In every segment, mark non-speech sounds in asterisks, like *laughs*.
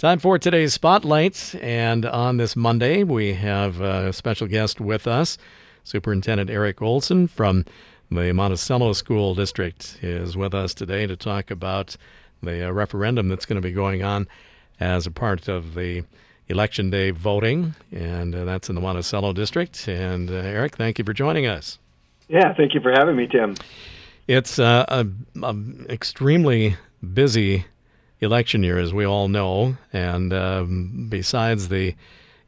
Time for today's spotlight, and on this Monday we have a special guest with us. Superintendent Eric Olson from the Monticello School District is with us today to talk about the uh, referendum that's going to be going on as a part of the election day voting, and uh, that's in the Monticello District. And uh, Eric, thank you for joining us. Yeah, thank you for having me, Tim. It's uh, a, a extremely busy election year, as we all know. And um, besides the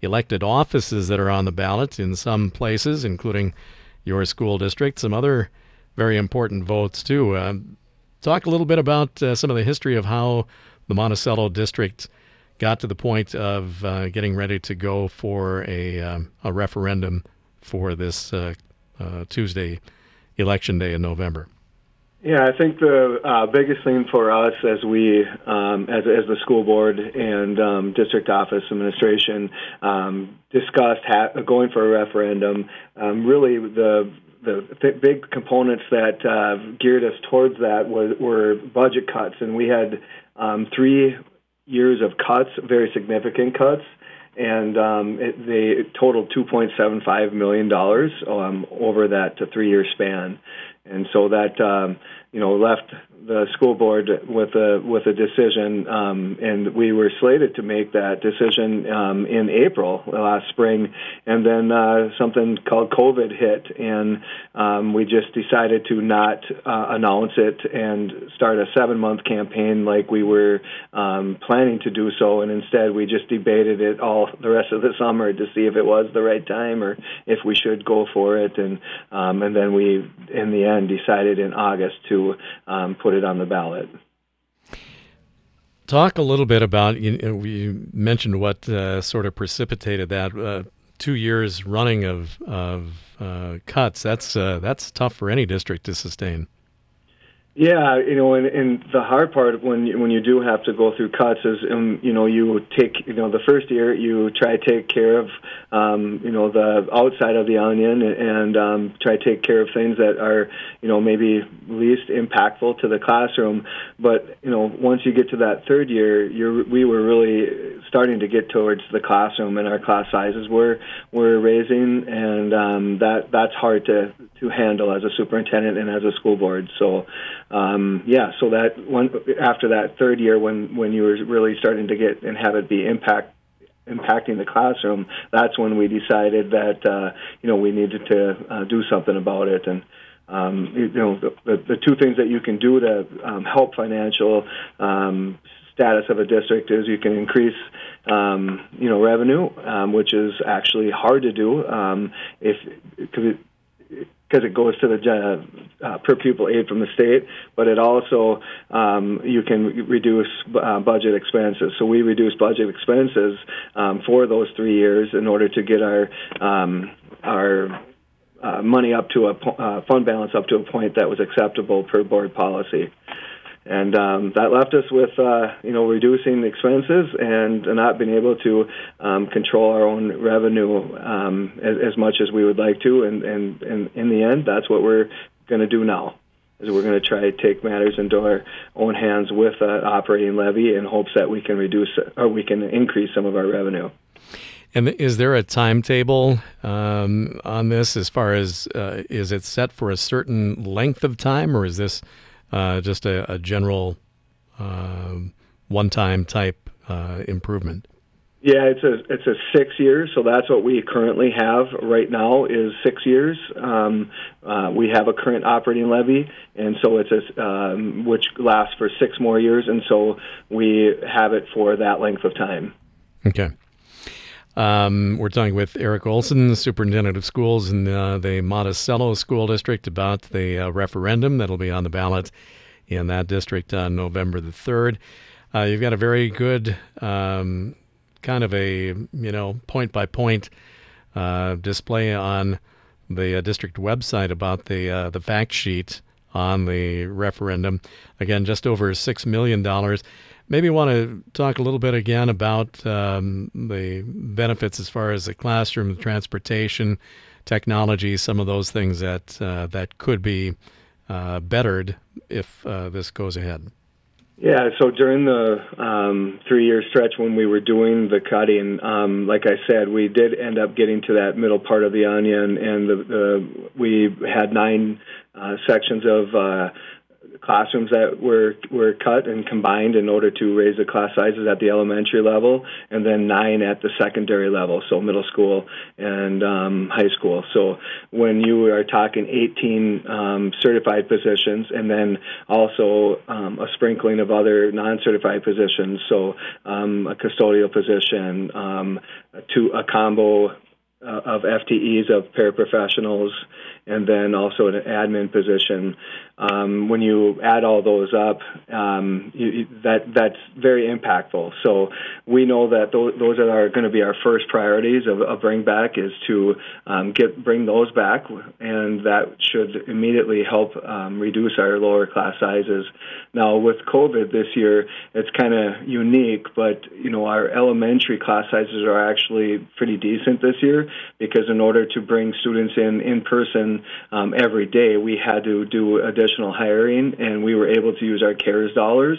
elected offices that are on the ballot in some places, including your school district, some other very important votes too. Uh, talk a little bit about uh, some of the history of how the Monticello district got to the point of uh, getting ready to go for a, um, a referendum for this uh, uh, Tuesday election day in November. Yeah, I think the uh, biggest thing for us as we, um, as, as the school board and um, district office administration um, discussed ha- going for a referendum, um, really the the th- big components that uh, geared us towards that was, were budget cuts, and we had um, three years of cuts, very significant cuts. And um, it, they totaled 2.75 million dollars um, over that three-year span, and so that um, you know left the school board with a with a decision, um, and we were slated to make that decision um, in April last spring, and then uh, something called COVID hit, and um, we just decided to not uh, announce it and start a seven month campaign like we were um, planning to do so, and instead we just debated it all the rest of the summer to see if it was the right time or if we should go for it, and um, and then we in the end decided in August to um, put it on the ballot. Talk a little bit about you, you mentioned what uh, sort of precipitated that. Uh, two years running of of uh, cuts. That's uh, that's tough for any district to sustain. Yeah, you know, and, and the hard part when you, when you do have to go through cuts is, um, you know, you take, you know, the first year you try to take care of, um, you know, the outside of the onion and um, try to take care of things that are, you know, maybe least impactful to the classroom. But you know, once you get to that third year, you're we were really starting to get towards the classroom, and our class sizes were were raising, and um, that that's hard to to handle as a superintendent and as a school board. So um, yeah, so that one after that third year, when when you were really starting to get and have it be impact impacting the classroom, that's when we decided that uh, you know we needed to uh, do something about it and. Um, you know the, the, the two things that you can do to um, help financial um, status of a district is you can increase um, you know revenue, um, which is actually hard to do um, if because it goes to the uh, per pupil aid from the state, but it also um, you can reduce uh, budget expenses. So we reduce budget expenses um, for those three years in order to get our um, our uh, money up to a uh, fund balance up to a point that was acceptable per board policy and um, that left us with uh, you know reducing expenses and not being able to um, control our own revenue um, as, as, much as we would like to. And, and, and in the end, that's what we're going to do now. Is we're going to try to take matters into our own hands with an operating levy in hopes that we can reduce or we can increase some of our revenue. And is there a timetable um, on this as far as uh, is it set for a certain length of time, or is this uh, just a, a general uh, one-time type uh, improvement. Yeah, it's a it's a six years, so that's what we currently have right now is six years. Um, uh, we have a current operating levy, and so it's a um, which lasts for six more years, and so we have it for that length of time. Okay. Um, we're talking with Eric Olson, Superintendent of Schools in uh, the Monticello School District, about the uh, referendum that'll be on the ballot in that district on November the 3rd. Uh, you've got a very good um, kind of a, you know, point by point display on the uh, district website about the, uh, the fact sheet on the referendum. Again, just over $6 million Maybe want to talk a little bit again about um, the benefits as far as the classroom, the transportation, technology, some of those things that uh, that could be uh, bettered if uh, this goes ahead. Yeah, so during the um, three-year stretch when we were doing the cutting, um, like I said, we did end up getting to that middle part of the onion, and the, the, we had nine uh, sections of uh, classrooms that were were cut and combined in order to raise the class sizes at the elementary level, and then nine at the secondary level, so middle school and um, high school. So when you are talking 18 um, certified positions, and then also um, a sprinkling of other non-certified positions, so um, a custodial position, um, to a combo uh, of FTEs of paraprofessionals, and then also an admin position um, when you add all those up, um, you, that that's very impactful. So we know that those, those are going to be our first priorities of, of bring back is to um, get bring those back, and that should immediately help um, reduce our lower class sizes. Now with COVID this year, it's kind of unique, but you know our elementary class sizes are actually pretty decent this year because in order to bring students in in person um, every day, we had to do additional hiring, and we were able to use our CARES dollars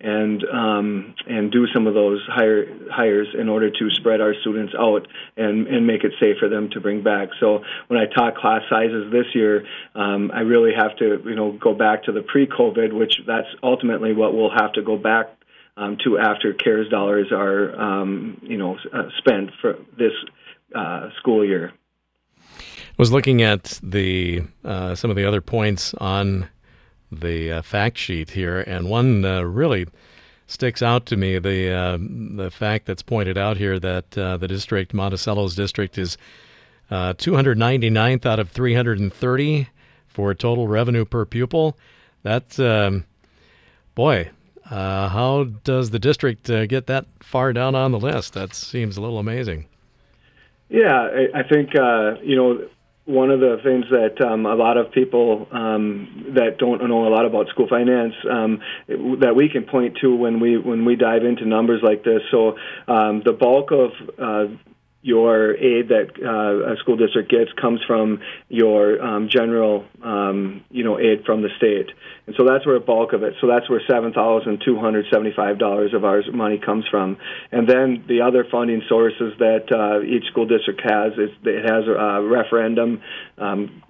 and um, and do some of those hire, hires in order to spread our students out and, and make it safe for them to bring back. So when I talk class sizes this year, um, I really have to you know go back to the pre-COVID, which that's ultimately what we'll have to go back um, to after CARES dollars are um, you know uh, spent for this uh, school year was looking at the uh, some of the other points on the uh, fact sheet here, and one uh, really sticks out to me the uh, the fact that's pointed out here that uh, the district Monticello's district is 299th uh, out of 330 for total revenue per pupil. That's um, boy. how does the district get that far down on the list? That seems a little amazing. Yeah, I, I think you know one of the things that um, a lot of people um, that don't know a lot about school finance um, that we can point to when we when we dive into numbers like this. So um, the bulk of uh, your aid that uh, a school district gets comes from your um, general, um, you know, aid from the state, and so that's where a bulk of it. So that's where seven thousand two hundred seventy-five dollars of our money comes from, and then the other funding sources that uh, each school district has is it has a referendum. Um,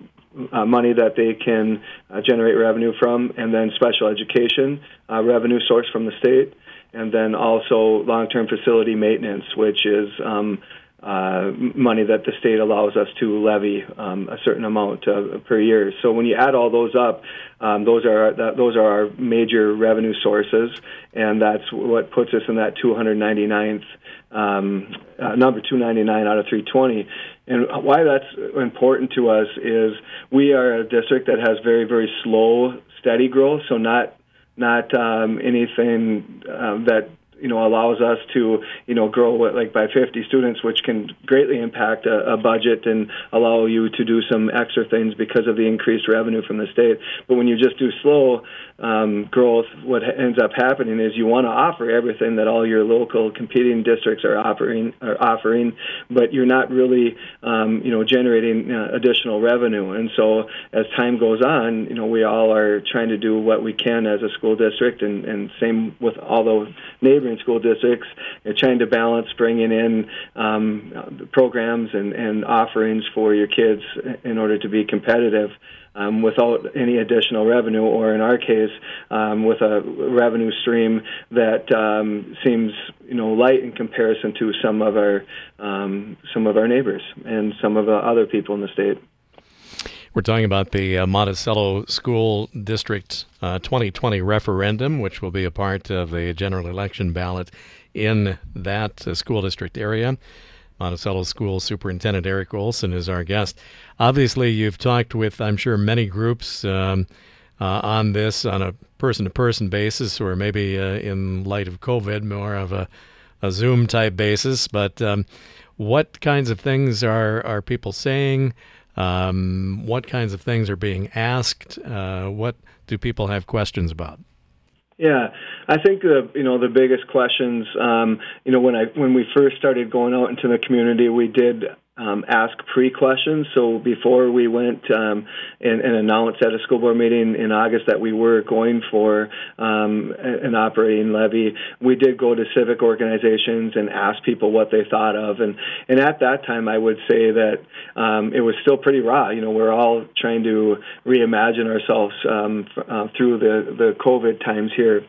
uh, money that they can uh, generate revenue from, and then special education uh, revenue source from the state, and then also long-term facility maintenance, which is um, uh, money that the state allows us to levy um, a certain amount uh, per year. So when you add all those up, um, those are that, those are our major revenue sources, and that's what puts us in that 299th um, uh, number 299 out of 320. And why that's important to us is we are a district that has very very slow steady growth, so not not um, anything um, that you know allows us to you know grow like by 50 students, which can greatly impact a, a budget and allow you to do some extra things because of the increased revenue from the state. But when you just do slow um, growth, what ends up happening is you want to offer everything that all your local competing districts are offering are offering, but you're not really um, you know generating uh, additional revenue. And so as time goes on, you know we all are trying to do what we can as a school district, and, and same with all the neighboring school districts, you trying to balance bringing in um, programs and, and offerings for your kids in order to be competitive. Um, without any additional revenue, or in our case, um, with a revenue stream that um, seems, you know, light in comparison to some of our um, some of our neighbors and some of the other people in the state. We're talking about the uh, Monticello School District uh, 2020 referendum, which will be a part of the general election ballot in that uh, school district area. Monticello School Superintendent Eric Olson is our guest. Obviously, you've talked with, I'm sure, many groups um, uh, on this on a person to person basis, or maybe uh, in light of COVID, more of a, a Zoom type basis. But um, what kinds of things are, are people saying? Um, what kinds of things are being asked? Uh, what do people have questions about? Yeah, I think the you know the biggest questions, um, you know, when I when we first started going out into the community, we did um, ask pre-questions. So before we went um, and, and, announced at a school board meeting in August that we were going for um, an operating levy, we did go to civic organizations and ask people what they thought of. And and at that time, I would say that um, it was still pretty raw. You know, we're all trying to reimagine ourselves um, uh, through the the COVID times here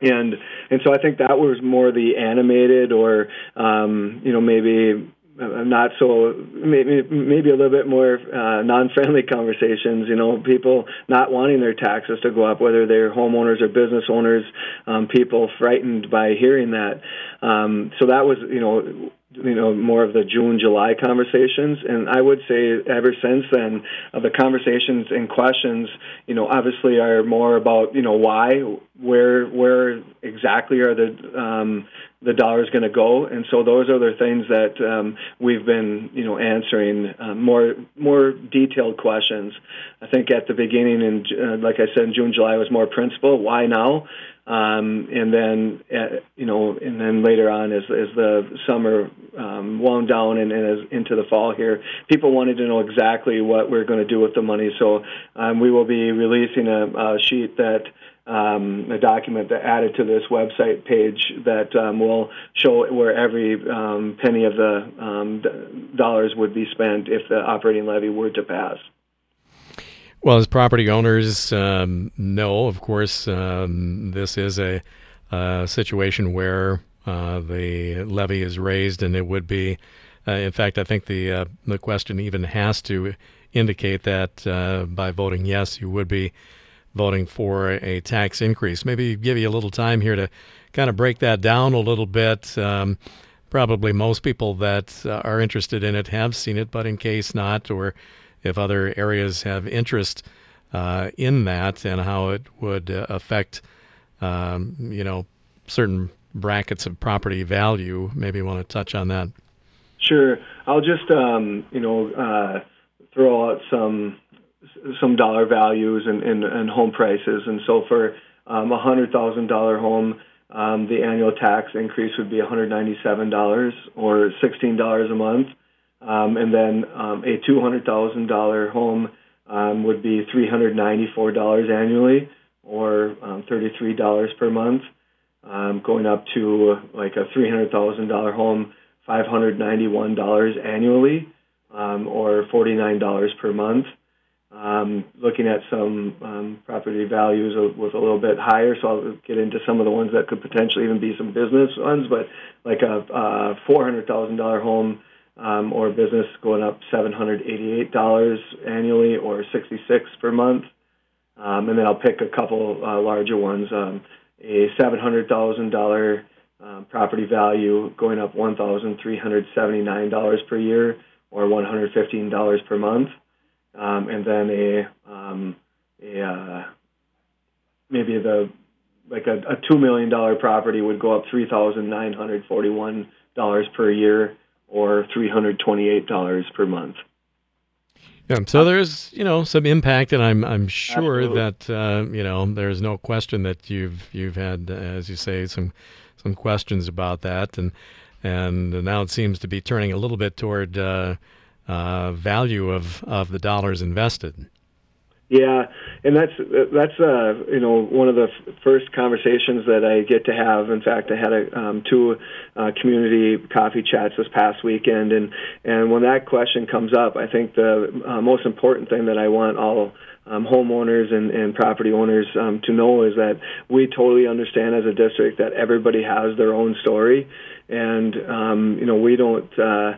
and and so I think that was more the animated or um, you know maybe not so maybe maybe a little bit more uh, non-friendly conversations. You know, people not wanting their taxes to go up, whether they're homeowners or business owners. Um, people frightened by hearing that. Um, so that was you know you know more of the June July conversations and I would say ever since then uh, the conversations and questions you know obviously are more about you know why where where exactly are the um, the dollar is going to go. And so those are the things that um, we've been you know answering uh, more more detailed questions. I think at the beginning and uh, like I said in June July was more principle why now? Um, and then, uh, you know, and then later on, as, as the summer um, wound down and, and as into the fall here, people wanted to know exactly what we're going to do with the money. So um, we will be releasing a, a sheet that um, a document that added to this website page that um, will show where every um, penny of the um, d- dollars would be spent if the operating levy were to pass. Well, as property owners um, know, of course, um, this is a, a situation where uh, the levy is raised, and it would be. Uh, in fact, I think the uh, the question even has to indicate that uh, by voting yes, you would be voting for a tax increase. Maybe give you a little time here to kind of break that down a little bit. Um, probably most people that uh, are interested in it have seen it, but in case not, or if other areas have interest uh, in that and how it would uh, affect, um, you know, certain brackets of property value. Maybe you want to touch on that. Sure. I'll just, um, you know, uh, throw out some some dollar values and, and, and home prices. And so for um, a hundred thousand dollar home, um, the annual tax increase would be $197 or $16 a month. Um, and then um, a $200,000 home um, would be $394 annually or um, $33 per month. Um, going up to like a $300,000 home, $591 annually um, or $49 per month. Um, looking at some um, property values with a little bit higher, so I'll get into some of the ones that could potentially even be some business ones, but like a, a $400,000 home um, or business going up $788 annually or 66 per month. Um, and then I'll pick a couple uh, larger ones. Um, a $700,000 um, property value going up $1,379 per year or $115 per month. Um, and then a, um, a uh, maybe the like a, a $2 million property would go up $3,941 per year or $328 per month. Yeah, so there's you know some impact, and I'm I'm sure Absolutely. that uh, you know there's no question that you've you've had, as you say, some some questions about that, and and now it seems to be turning a little bit toward uh, uh, value of of the dollars invested. Yeah, and that's that's uh, you know one of the f- first conversations that I get to have. In fact, I had a, um, two uh, community coffee chats this past weekend, and and when that question comes up, I think the uh, most important thing that I want all um, homeowners and, and property owners um, to know is that we totally understand as a district that everybody has their own story, and um, you know we don't. Uh,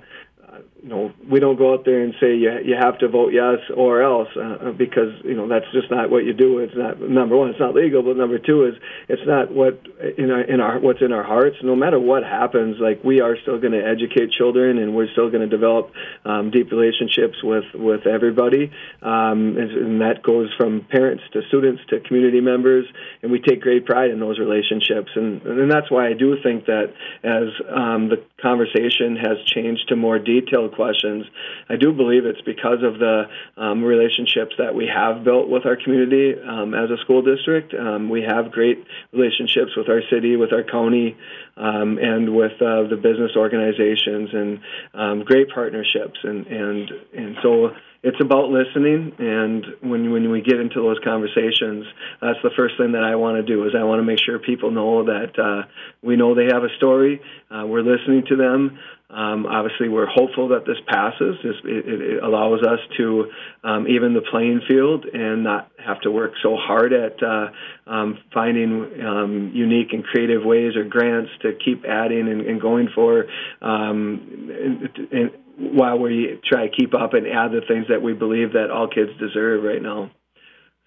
you know, we don't go out there and say you you have to vote yes or else uh, because you know that's just not what you do. It's not number one, it's not legal, but number two is it's not what in our in our what's in our hearts. No matter what happens, like we are still going to educate children, and we're still going to develop um, deep relationships with with everybody, um, and, and that goes from parents to students to community members, and we take great pride in those relationships, and and that's why I do think that as um, the conversation has changed to more detailed questions. I do believe it's because of the um, relationships that we have built with our community um, as a school district. Um, we have great relationships with our city, with our county, um, and with uh, the business organizations and um, great partnerships and and and so it's about listening and when when we get into those conversations that's the first thing that I want to do is I want to make sure people know that uh, we know they have a story uh, we're listening to them um, obviously, we're hopeful that this passes. It, it allows us to um, even the playing field and not have to work so hard at uh, um, finding um, unique and creative ways or grants to keep adding and, and going for. Um, and, and while we try to keep up and add the things that we believe that all kids deserve right now.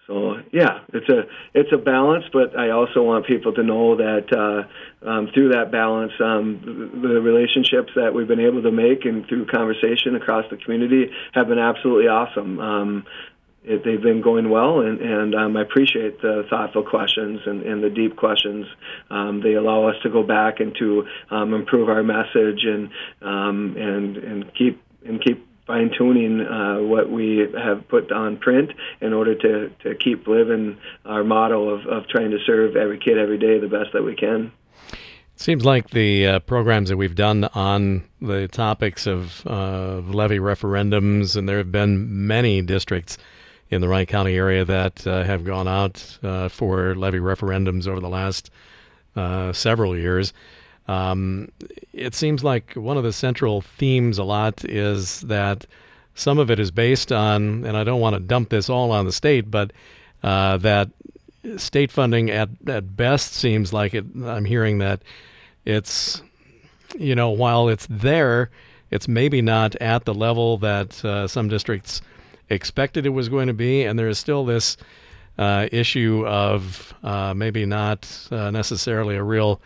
So yeah, it's a it's a balance, but I also want people to know that uh, um, through that balance, um, the, relationships that we've been able to make and through conversation across the community have been absolutely awesome. Um, it, they've been going well, and, and um, I appreciate the thoughtful questions and, and the deep questions. Um, they allow us to go back and to um, improve our message and um, and and keep and keep fine tuning uh, what we have put on print in order to, to keep living our motto of, of trying to serve every kid every day the best that we can. It seems like the uh, programs that we've done on the topics of uh, levy referendums, and there have been many districts in the Wright County area that uh, have gone out uh, for levy referendums over the last uh, several years. Um, it seems like one of the central themes a lot is that some of it is based on, and I don't want to dump this all on the state, but uh, that state funding at at best seems like it. I'm hearing that it's, you know, while it's there, it's maybe not at the level that uh, some districts expected it was going to be, and there is still this uh, issue of uh, maybe not uh, necessarily a real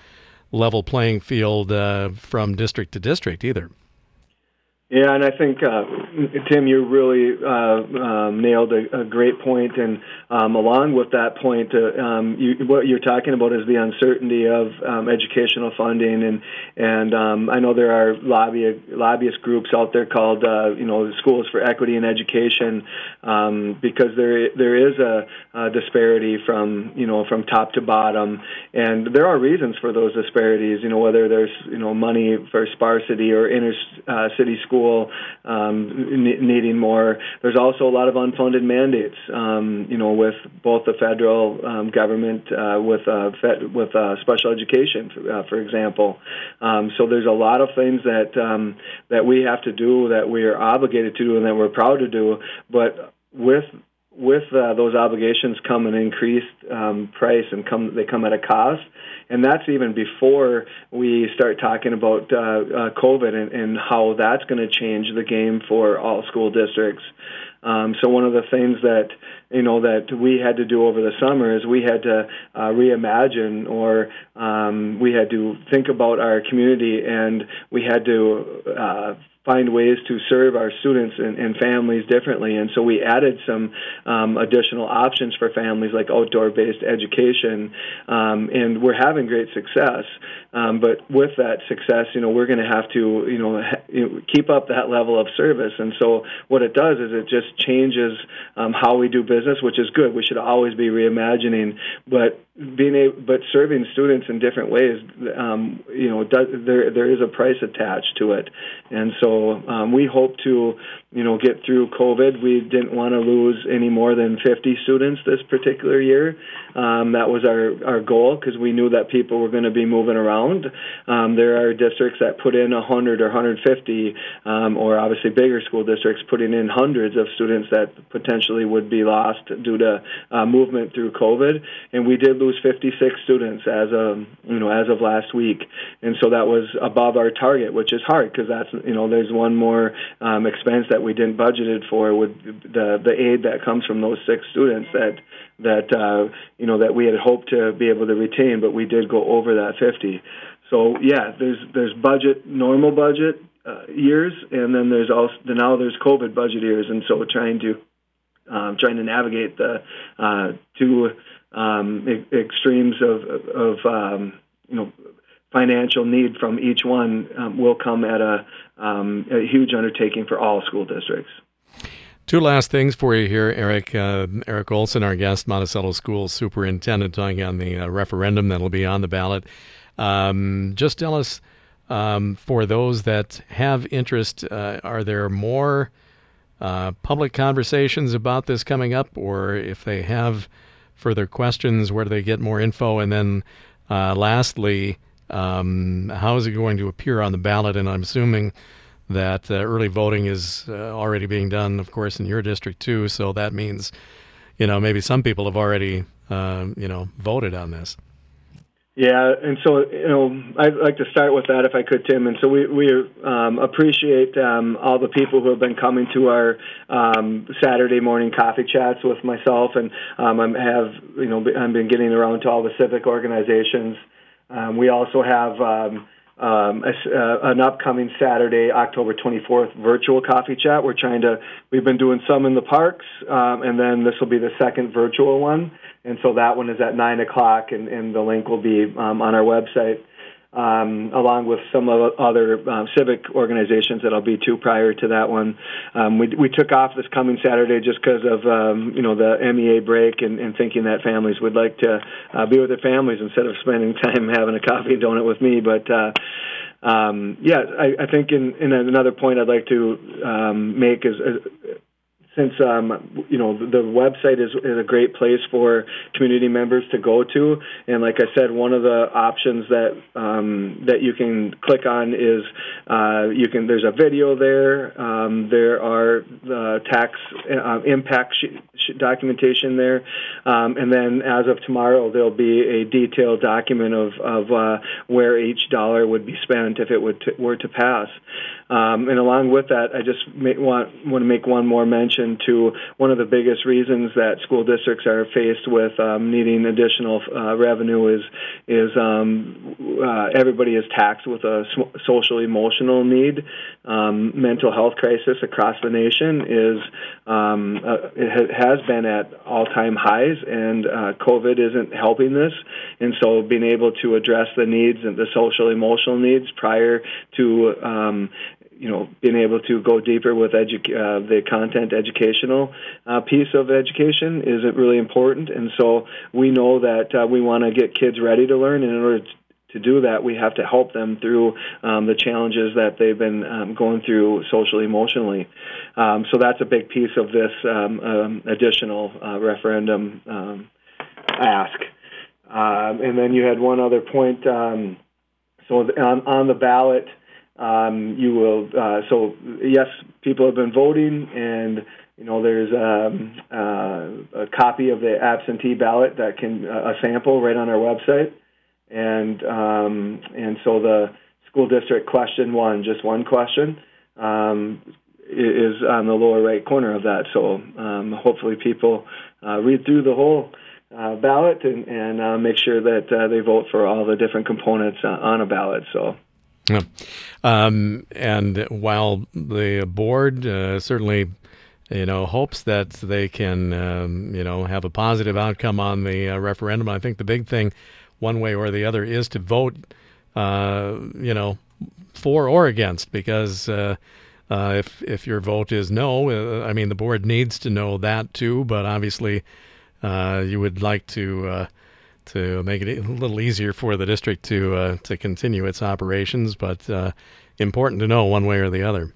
level playing field uh, from district to district either. Yeah, and I think uh, Tim, you really uh, um, nailed a, a, great point, and um, along with that point, uh, um, you, what you're talking about is the uncertainty of um, educational funding, and and um, I know there are lobby lobbyist groups out there called uh, you know Schools for Equity in Education, um, because there there is a, a, disparity from you know from top to bottom, and there are reasons for those disparities. You know whether there's you know money for sparsity or inner uh, city schools school um, needing more. There's also a lot of unfunded mandates, um, you know, with both the federal um, government, uh, with uh, fed, with uh, special education, for, uh, for example. Um, so there's a lot of things that um, that we have to do that we are obligated to do and that we're proud to do, but with with uh, those obligations come an increased um, price and come they come at a cost and that's even before we start talking about uh, uh, COVID and, and how that's going to change the game for all school districts. Um, so one of the things that you know that we had to do over the summer is we had to uh, reimagine or um, we had to think about our community and we had to uh, find ways to serve our students and, and, families differently. And so we added some um, additional options for families like outdoor based education. Um, and we're having great success. Um, but with that success, you know, we're going to have to, you know, ha- keep up that level of service. And so what it does is it just changes um, how we do business, which is good. We should always be reimagining. But being able, but serving students in different ways, um, you know, does, there there is a price attached to it, and so um, we hope to, you know, get through COVID. We didn't want to lose any more than 50 students this particular year. Um, that was our our goal because we knew that people were going to be moving around. Um, there are districts that put in 100 or 150, um, or obviously bigger school districts putting in hundreds of students that potentially would be lost due to uh, movement through COVID, and we did lose lose 56 students as of you know as of last week, and so that was above our target, which is hard because that's you know there's one more um, expense that we didn't budgeted for with the the aid that comes from those six students that that uh, you know that we had hoped to be able to retain, but we did go over that 50. So yeah, there's there's budget normal budget uh, years, and then there's also now there's COVID budget years, and so trying to um, trying to navigate the uh, two um, e- extremes of, of um, you know financial need from each one um, will come at a, um, a, huge undertaking for all school districts. Two last things for you here, Eric. Uh, Eric Olson, our guest, Monticello School Superintendent, talking on the uh, referendum that'll be on the ballot. Um, just tell us, um, for those that have interest, uh, are there more uh, public conversations about this coming up, or if they have further questions, where do they get more info? And then, uh, lastly, um, how is it going to appear on the ballot? And I'm assuming that uh, early voting is uh, already being done, of course, in your district too. So that means, you know, maybe some people have already, uh, you know, voted on this. Yeah, and so you know, I'd like to start with that if I could, Tim. And so we we um, appreciate um, all the people who have been coming to our um, Saturday morning coffee chats with myself, and um, I have you know I've been getting around to all the civic organizations. Um, we also have um, um, a, uh, an upcoming Saturday, October 24th, virtual coffee chat. We're trying to, we've been doing some in the parks, um, and then this will be the second virtual one. And so that one is at 9 o'clock, and, and the link will be um, on our website um, along with some of other um, civic organizations that I'll be to prior to that one. Um, we, we took off this coming Saturday just because of um, you know the MEA break and, and thinking that families would like to uh, be with their families instead of spending *laughs* time having a coffee and donut with me. But uh, um, yeah, I, I think in, in another point I'd like to um, make is, is since um, you know the website is, is a great place for community members to go to, and like I said, one of the options that um, that you can click on is uh, you can. There's a video there. Um, there are the tax uh, impact sh- documentation there, um, and then as of tomorrow, there'll be a detailed document of of uh, where each dollar would be spent if it would t- were to pass. Um, and along with that, I just may, want want to make one more mention to one of the biggest reasons that school districts are faced with um, needing additional uh, revenue is is um, uh, everybody is taxed with a social emotional need. Um, mental health crisis across the nation is um, uh, it has been at all time highs, and uh, COVID isn't helping this. And so, being able to address the needs and the social emotional needs prior to um, you know, being able to go deeper with edu- uh, the content educational uh, piece of education is really important. And so we know that uh, we want to get kids ready to learn, and in order to do that, we have to help them through um, the challenges that they've been um, going through socially, emotionally. Um, so that's a big piece of this um, um, additional uh, referendum um, ask. and then you had one other point. so on, on the ballot, um, you will. Uh, so yes, people have been voting, and you know there's um, uh, a copy of the absentee ballot that can uh, a sample right on our website, and um, and so the school district question one, just one question, um, is on the lower right corner of that. So um, hopefully people uh, read through the whole. Ballot and, and make sure that they vote for all the different components on a ballot. So Um, and while the board uh, certainly, you know, hopes that they can, um, you know, have a positive outcome on the uh, referendum, I think the big thing, one way or the other, is to vote, uh, you know, for or against, because uh, uh, if if your vote is no, uh, I mean, the board needs to know that too. But obviously, you would like to to make it *laughs* a little easier for the district to uh, to continue its operations, but uh, important to know one way or the other.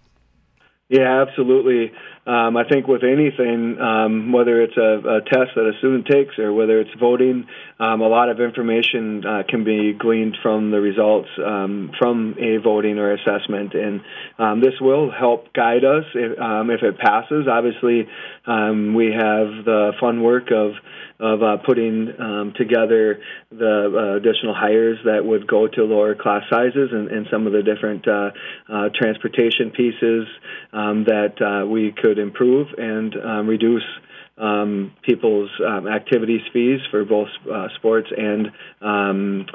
Yeah, absolutely. Um, I think with anything, um, whether it's a, a, test that a student takes or whether it's voting, um, a lot of information uh, can be gleaned from the results um, from a voting or assessment, and um, this will help guide us if, um, if it passes. Obviously, we have the fun work of of uh, putting um, together the uh, additional hires that would go to lower class sizes and, and some of the different uh, uh transportation pieces um, that uh, we could improve and um, reduce um, people's um, activities fees for both uh, sports and um,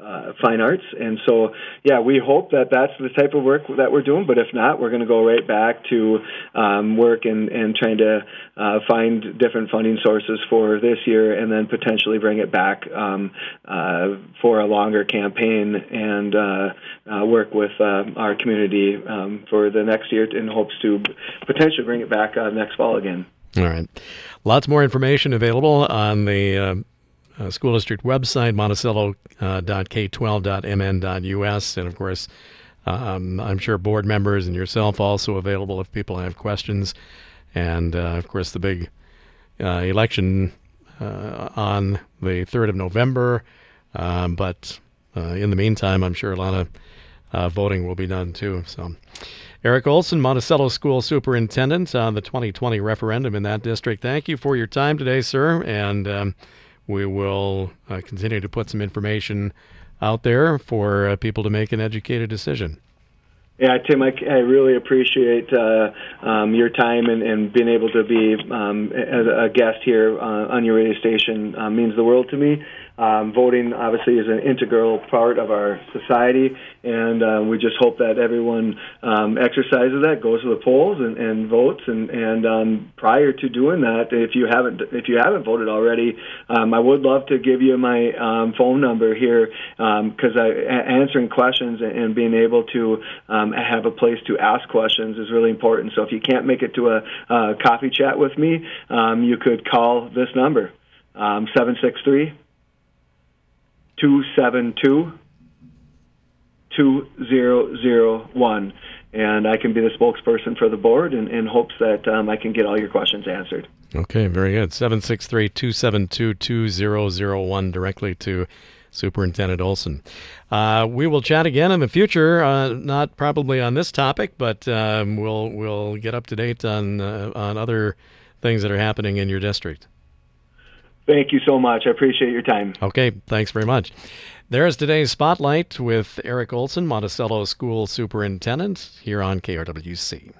uh, fine arts. And so, yeah, we hope that that's the type of work that we're doing. But if not, we're going to go right back to um, work and, and trying to uh, find different funding sources for this year and then potentially bring it back um, uh, for a longer campaign and uh, uh, work with uh, our community um, for the next year in hopes to potentially bring it back next fall again. All right. Lots more information available on the uh, school district website, monticello.k12.mn.us. And of course, um, I'm sure board members and yourself also available if people have questions. And uh, of course, the big uh, election uh, on the 3rd of November. Um, but uh, in the meantime, I'm sure a lot of uh, voting will be done too. So, Eric Olson, Monticello School Superintendent on the 2020 referendum in that district. Thank you for your time today, sir. And um, we will uh, continue to put some information out there for uh, people to make an educated decision. Yeah, Tim, I, I really appreciate uh, um, your time and, and being able to be um, a, a guest here uh, on your radio station uh, means the world to me. Um, voting obviously is an integral part of our society, and uh, we just hope that everyone um, exercises that, goes to the polls, and, and votes. And, and um, prior to doing that, if you haven't if you haven't voted already, um, I would love to give you my um, phone number here because um, answering questions and being able to have a place to ask questions is really important. So if you can't make it to a, a coffee chat with me, you could call this number seven six three. 272 2001. And I can be the spokesperson for the board in, in hopes that um, I can get all your questions answered. Okay, very good. 763 272 2001 directly to Superintendent Olson. Uh, we will chat again in the future, uh, not probably on this topic, but um, we'll, we'll get up to date on, uh, on other things that are happening in your district. Thank you so much. I appreciate your time. Okay, thanks very much. There's today's spotlight with Eric Olson, Monticello School Superintendent, here on KRWC.